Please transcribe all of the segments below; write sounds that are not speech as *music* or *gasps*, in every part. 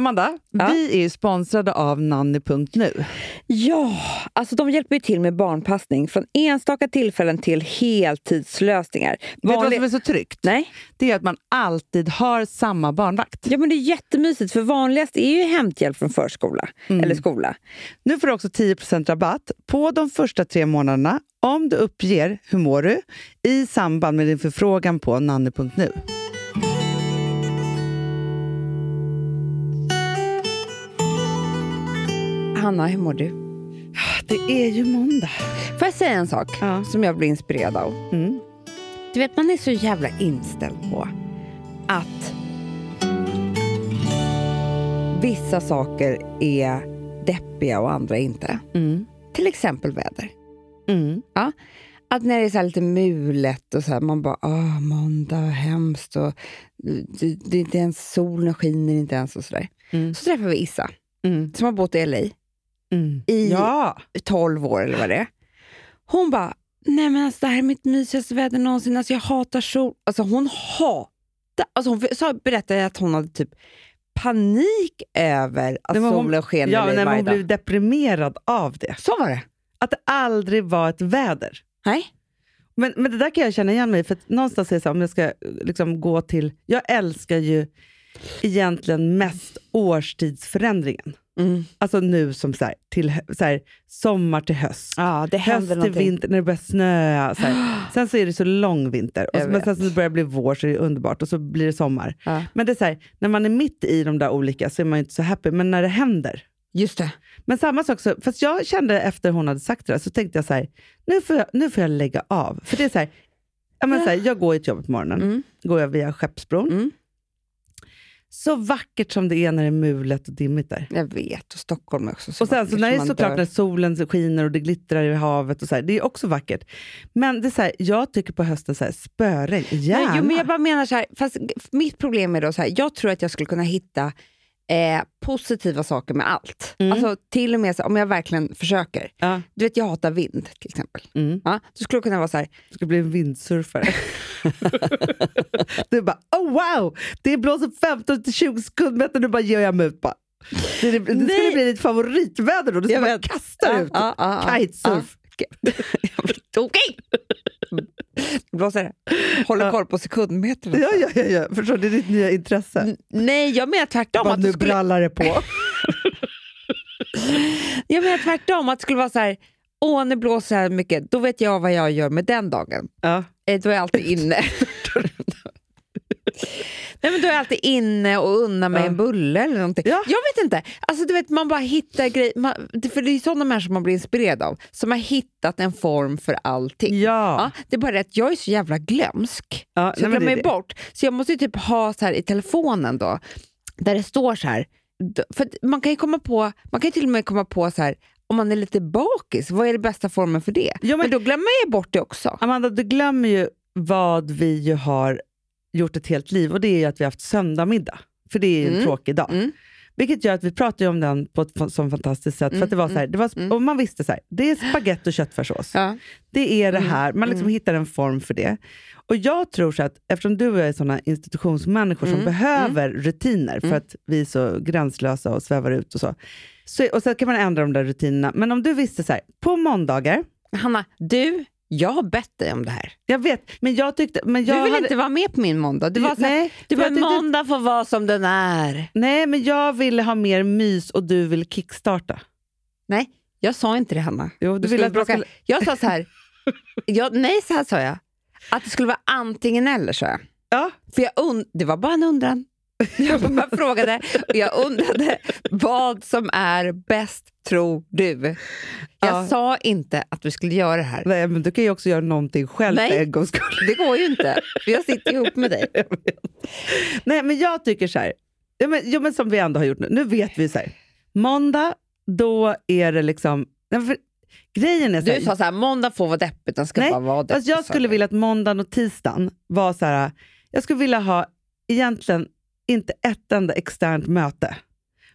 Amanda, Ja. vi är ju sponsrade av nanny.nu. Ja, alltså de hjälper ju till med barnpassning från enstaka tillfällen till heltidslösningar. Vet du vad Vanlig- som är så tryggt? Nej, Det är att man alltid har samma barnvakt. ja, men det är jättemysigt för vanligast är ju hämthjälp från förskola Mm. eller skola. Nu får du också 10% rabatt på de första tre månaderna om du uppger hur mår du i samband med din förfrågan på nanny.nu. Hanna, hur mår du? Det är ju måndag. Får jag säga en sak Ja. som jag blir inspirerad av? Mm. Du vet, man är så jävla inställd på att vissa saker är deppiga och andra inte. Mm. Till exempel väder. Mm. Att när det är så lite mulet och så här, man bara ah måndag, hemskt och det, det är inte ens solen skiner inte ens och sådär. Mm. Så träffar vi Issa Mm. som har bott i LA Mm. i Ja! 12 år eller vad det är. Hon bara, nej men alltså det här är mitt mysigaste väder någonsin, alltså jag hatar sol. Alltså hon hatar, alltså hon sa, berättade att hon hade typ panik över att Nej, men hon- solen sken ja när varje dag. blev deprimerad av det. Så var det. Att det aldrig var ett väder. Nej. Men, men det där kan jag känna igen mig för att någonstans är det så här, om jag ska liksom gå till... Jag älskar ju egentligen mest årstidsförändringen. Mm. Alltså nu som så här, till, så här, sommar till höst. Ja, det Höst till någonting. vinter när det börjar snöa. Så. *gasps* Sen så är det så lång vinter. Och Jag så, men sen så när det börjar bli vår så är det underbart och så blir det sommar. Ja. Men det är så här, när man är mitt i de där olika så är man ju inte så happy. Men när det händer. Just det. Men samma sak, så, fast jag kände efter hon hade sagt det där, så tänkte jag så här, nu får jag, nu får jag lägga av. För det är så här, ja, men så jag går ju till jobbet på morgonen, Mm. går jag via Skeppsbron. Mm. Så vackert som det är när det är mulet och dimmigt där. Jag vet, och Stockholm är också så Och sen så när det är såklart när solen skiner och det glittrar i havet, och så här, det är också vackert. Men det är så här, jag tycker på hösten så här, spöregn, gärna. Nej, jo, men jag bara menar så här, fast mitt problem är då så här, jag tror att jag skulle kunna hitta eh, positiva saker med allt. Mm. Alltså till och med så, om jag verkligen försöker. ja. Du vet, jag hatar vind till exempel. mm. Ja, då skulle kunna vara så här, Jag ska bli en vindsurfare. *laughs* du bara, oh wow, det blåser 15-20 sekundmeter, nu bara ger jag mig ut. Bara. Det, det, det skulle Nej. bli ditt favoritväder då, du Jag bara kasta ut. Ja, ja, ja, Kitesurf. blir tokig! *laughs* Blåser det. Håller koll på sekundmeterna. Ja, ja, ja, ja. Förstår du, det är ditt nya intresse. N- Nej, jag menar tvärtom. Bara, Att nu skulle, brallar det på. *laughs* jag menar tvärtom, att det skulle vara så här, åh nu blåser det här mycket, då vet jag vad jag gör med den dagen. ja. Eh, Då är jag alltid *laughs* inne. Nej, men då är jag alltid inne och unnar mig Ja. en bulle eller någonting. Ja. Jag vet inte. Alltså, du vet, man bara hittar grejer. Man, för det är sådana människor man blir inspirerad av, som har hittat en form för allting. Ja. Ja, det är bara det att jag är så jävla glömsk. ja Så jag glömmer det bort. Så jag måste ju typ ha så här i telefonen då, där det står så här. För man kan ju komma på, man kan till och med komma på så här, om man är lite bakis, vad är det bästa formen för det? Ja, men- men, då glömmer ju bort det också. Amanda, du glömmer ju vad vi ju har gjort ett helt liv och det är att vi har haft söndagmiddag. För det är ju en Mm. tråkig dag. Mm. Vilket gör att vi pratar om den på ett som fantastiskt sätt. för att det var så här, det var, mm. och man visste så här, det är spagetti och köttfärssås. Ja. Det är det Mm, här, man liksom mm. hittar en form för det. Och jag tror så att eftersom du och jag är såna institutionsmänniskor som Mm, behöver rutiner för Mm. att vi är så gränslösa och svävar ut och så. så. Och sen kan man ändra de där rutinerna. Men om du visste så här, på måndagar, Hanna, du, jag har bett dig om det här. jag vet, men jag tyckte... Men jag du vill hade, inte vara med på min måndag. Du var så nej, du bara, tyckte- måndag får vara som den är. nej, men jag ville ha mer mys och du vill kickstarta. Nej, jag sa inte det Hanna. Jo, du Du ville att bråka. skulle... Jag sa så här, *laughs* jag, nej så här sa jag, att det skulle vara antingen eller sa jag. Ja, För jag und- det var bara en undran. *laughs* Jag bara frågade och jag undrade vad som är bäst, tror du? Jag Ja. sa inte att vi skulle göra det här. nej, men du kan ju också göra någonting själv Nej. för en gångs skull. Det går ju inte, för jag sitter ihop med dig. *laughs* Nej, men jag tycker så här, ja, men, ja, men som vi ändå har gjort nu, nu vet vi så här, måndag, då är det liksom, för, grejen är så Du här, sa så här, måndag får vara deppigt, den ska Nej, bara vara deppigt. alltså, jag skulle du. vilja att måndagen och tisdagen var så här, jag skulle vilja ha egentligen inte ett enda externt möte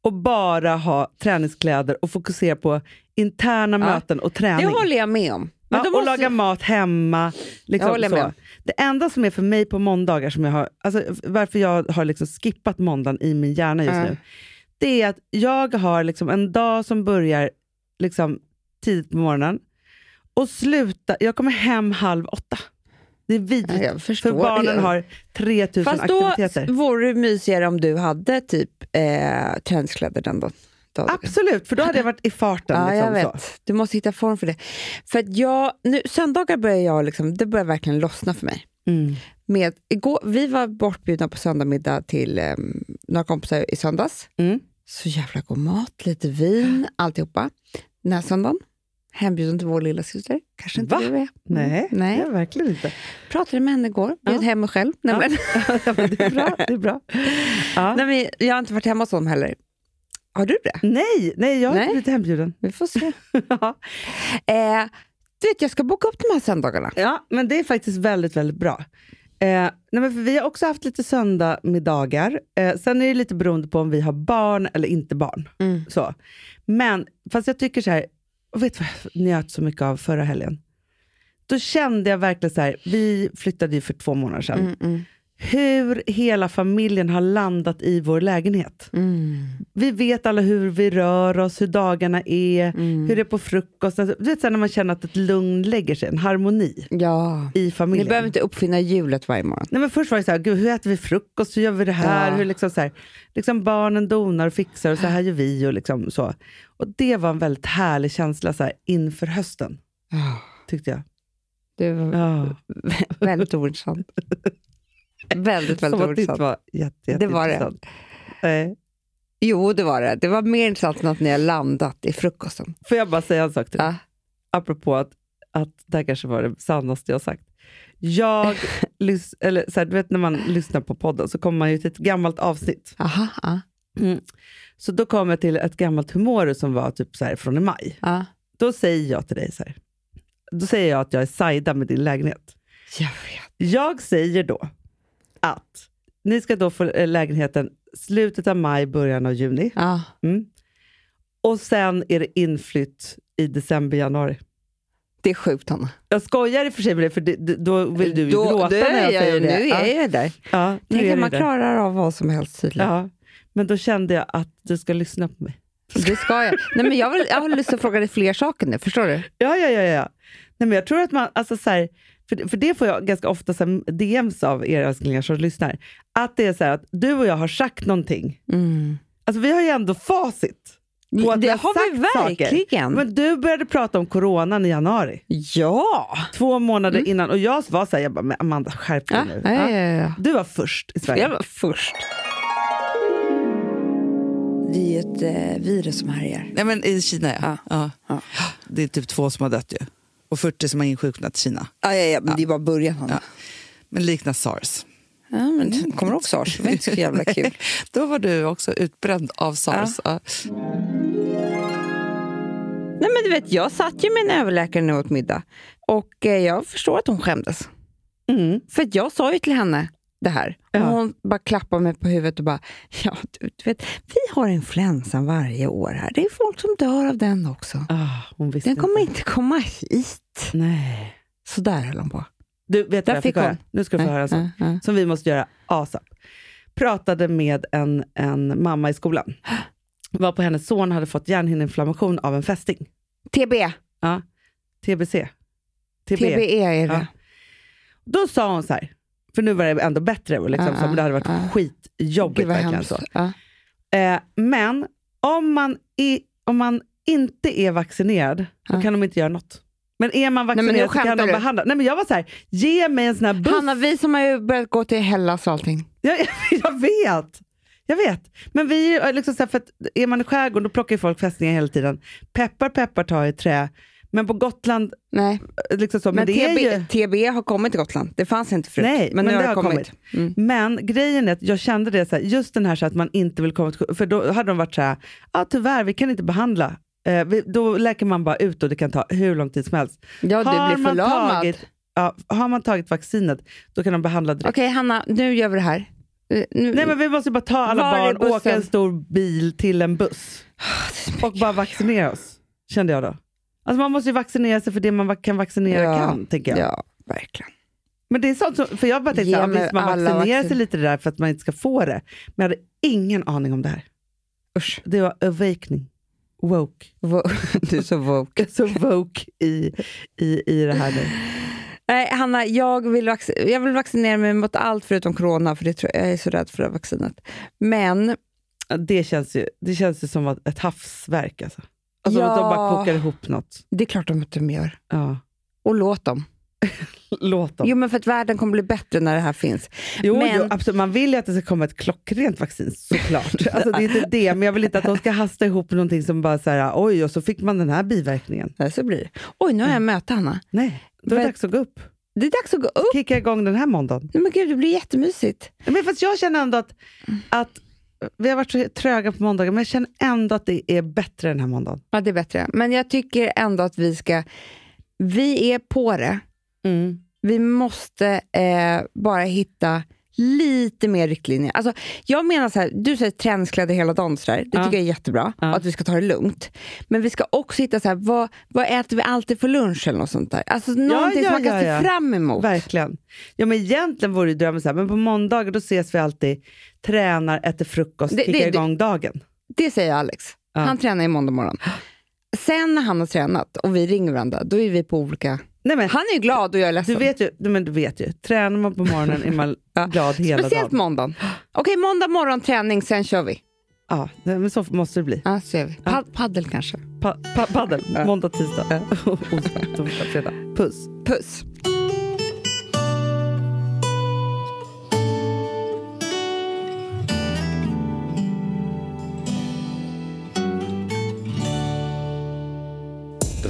och bara ha träningskläder och fokusera på interna möten och Det träning. håller jag med om. Men Ja, då och måste- laga mat hemma. Liksom så. Det enda som är för mig på måndagar, som jag har, alltså, varför jag har liksom skippat måndagen i min hjärna just Ja. nu, det är att jag har liksom en dag som börjar liksom tidigt på morgonen och slutar, jag kommer hem halv åtta. Det är vidrigt. Förstår för barnen det. har 3000 Fast då aktiviteter. vore det mysigare om du hade typ eh, träningskläder den dagen. Absolut, för då hade jag varit i farten. Ja, liksom, jag Så. vet. Du måste hitta form för det. För jag, nu, söndagar börjar jag liksom, det börjar verkligen lossna för mig. Mm. Med, igår, vi var bortbjudna på söndagmiddag till eh, några kompisar i söndags. Mm. Så jävla god mat, lite vin, alltihopa. Den här söndagen, hembjuden till vår lilla syster. Kanske inte Va? du är. Mm. Nej, Nej. Är verkligen inte. Pratade med henne igår, bjöd Ja. hem mig själv. Nej, men, *laughs* Ja, det är bra. Det är bra. *laughs* Ja. nej, men jag har inte varit hemma hos honom heller. Har du det? Nej, nej, jag har inte blivit hembjuden. Vi får se. *laughs* Ja. eh, du vet, jag ska boka upp de här söndagarna. Ja, men det är faktiskt väldigt, väldigt bra. Eh, nej, men för vi har också haft lite söndagmiddagar. Eh, sen är det lite beroende på om vi har barn eller inte barn. Mm. Så. Men, fast jag tycker så här, och vet du vad jag njöt så mycket av förra helgen? Då kände jag verkligen så här, vi flyttade ju för två månader sedan. Mm, mm, hur hela familjen har landat i vår lägenhet. mm, Vi vet alla hur vi rör oss, hur dagarna är, mm. hur det är på frukost. Alltså, Du vet så när man känner att ett lugn lägger sig, en harmoni Ja. i Ni familjen. behöver inte uppfinna hjulet varje morgon. Nej, men först var det så här, gud, hur äter vi frukost, hur gör vi det här? Ja. Hur liksom så här, liksom barnen donar och fixar och så här gör vi. Och liksom så. Och det var en väldigt härlig känsla så här, inför hösten, Ja. tyckte jag. Det var Ja. väldigt ointressant. *laughs* väldigt, Som väldigt inte ointressant. var jätte, jätte Det var det. intressant. Nej. Jo, det var det. Det var mer intressant än att ni har landat i frukosten. Får jag bara säga en sak till? Ja. Apropå att, att det här kanske var det sannaste jag sagt. Jag, *laughs* lys- eller så här, du vet när man lyssnar på podden så kommer man ju till ett gammalt avsnitt. Aha, ja. Mm. Så då kommer jag till ett gammalt humor som var typ så här från i maj. ja. Då säger jag till dig så här. Då säger jag att jag är sajda med din lägenhet. Jag vet. Jag säger då att ni ska då få eh, lägenheten slutet av maj, början av juni. Ja. Mm. Och sen är det inflytt i december, januari. Det är sjukt, Hanna. Jag skojar i och för sig med det, för det, då vill du ju Då- gråta då när jag är säger Nu det. är jag där. ja, nu Tänk att man där. klarar av vad som helst tydligen. Ja, men då kände jag att du ska lyssna på mig. Det ska jag. Nej, men jag, vill, jag har lust att fråga dig fler saker nu, förstår du? Ja, ja, ja. ja. Nej, men jag tror att man, alltså så här, för, för det får jag ganska ofta så här, DMs av er älsklingar som lyssnar. Att det är så här att du och jag har sagt någonting. Mm. Alltså vi har ju ändå facit. på att Det vi har vi sagt saker. verkligen. Men du började prata om coronan i januari. Ja! Två månader innan. Och jag var så här, jag bara, men Amanda skärp dig Ja, nu. ja, Ja. ja, ja. Du var först i Sverige. Jag var först. Det är ett eh, virus som härjar. Nej, men I Kina, ja. Ja. Ja. Ja. Det är typ två som har dött ju. Och 40 som har insjuknat i Kina. Ja, ja, ja, men det är bara början. Ja. Men liknar sars. Ja, men kommer också sars. Det var inte så *laughs* jävla kul. Då var du också utbränd av sars. Ja. Nej, men du vet, jag satt ju med en överläkare nu åt middag och eh, jag förstår att hon skämdes. Mm. För jag sa ju till henne det här. Och Ja. Hon bara klappade mig på huvudet och bara, ja du, du vet, vi har influensan varje år här. Det är folk som dör av den också. Ah, hon visste Den kommer inte. inte komma hit. Nej. Så där höll hon på. Du, vet Där jag fick höra? Nu ska du få höra en sak. Ja, ja. som vi måste göra ASAP. Pratade med en, en mamma i skolan. *gasps* Var på hennes son hade fått hjärnhinneinflammation av en fästing. TB. Ja. TBC. TB. TBE är det. Ja. Då sa hon så här, för nu var det ändå bättre, och liksom, Ja, så, men det hade varit ja. skitjobbigt. Verkligen så. Ja. Eh, men om man, är, om man inte är vaccinerad, då kan de inte göra något. Men är man vaccinerad så kan de behandla. Nej, men jag var så här, ge mig en sån här buss. Hanna, vi som har ju börjat gå till Hellas och allting. Jag, *laughs* jag vet. Jag vet. Men vi är liksom så här, för att är man i skärgården då plockar ju folk fästingar hela tiden. Peppar, peppar tar i trä. Men på Gotland, Nej, liksom så, men, men, det är TB, ju... TB har kommit till Gotland. Det fanns inte förut. Nej, men, nu men har det har kommit. Mm. Men grejen är att jag kände det, så här, just den här så att man inte vill komma till, För då hade de varit så här, ja tyvärr vi kan inte behandla. Eh, vi, då läker man bara ut och det kan ta hur lång tid som helst. Ja, du har, blir man förlamad. tagit, ja, har man tagit vaccinet, då kan de behandla direkt. Okej, Hanna, nu gör vi det här. Eh, Nu, Nej men vi måste bara ta alla barn, åka bussen? en stor bil till en buss och bara vaccinera oss. Kände jag då. Alltså man måste ju vaccinera sig för det man kan vaccinera Ja, kan, tänker jag. Ja, verkligen. Men det är sånt som, för jag bara tänkte, mig visst man vaccinerar vaccin. sig lite där för att man inte ska få det. Men jag hade ingen aning om det här. Usch. Det var awakening. Woke. Wo- *laughs* Du är så woke. Jag *laughs* är så woke i, i, i det här nu. Nej, Hanna, jag vill, jag vill vaccinera mig mot allt förutom corona, för det tror jag, jag är så rädd för det vaccinet. Men Det känns ju, det känns ju som ett havsverk. Alltså. Alltså att de bara Ja. kokar ihop något. det är klart de att de gör. Ja. Och låt dem. *laughs* Låt dem. Jo, men för att världen kommer bli bättre när det här finns. Jo, Men- jo, absolut. Man vill ju att det ska komma ett klockrent vaccin, såklart. *laughs* alltså, det är inte det, men jag vill inte att de ska hasta ihop någonting som bara så här, oj, och så fick man den här biverkningen. Nej, så blir det. Oj, nu har jag möte, Hanna. Nej, då är det Vad- dags att gå upp. Det är dags att gå upp. Kicka igång den här måndagen. Nej, men gud, det blir jättemysigt. Men fast jag känner ändå att, att vi har varit så tröga på måndagar, men jag känner ändå att det är bättre den här måndagen. Ja, det är bättre. Men jag tycker ändå att vi ska... Vi är på det. Vi måste eh, bara hitta lite mer riktlinjer. Alltså, jag menar så här, du säger träningskläder hela dagen, så där. det Ja. tycker jag är jättebra. Ja. Att vi ska ta det lugnt. Men vi ska också hitta, så här, vad, vad äter vi alltid för lunch eller något sånt där. Alltså någonting ja, som man kan se fram emot. Verkligen. Ja, men egentligen vore det drömmen så här, men på måndagar då ses vi alltid, tränar, äter frukost, Det- kickar det- igång dagen. Det säger Alex. Han tränar i måndag morgon. Sen när han har tränat och vi ringer varandra, då är vi på olika... Nej, men, Han är ju glad och jag är ledsen. du, vet ju, nej, men du vet ju, tränar man på morgonen är man glad hela Speciellt dagen. måndagen. Okej, måndag morgon träning, sen kör vi. Ja, men så måste det bli. Ja, så gör vi. Pa- paddel kanske. Pa, pa, paddel, måndag, tisdag, *laughs* onsdag, torsdag, fredag. Puss. Puss.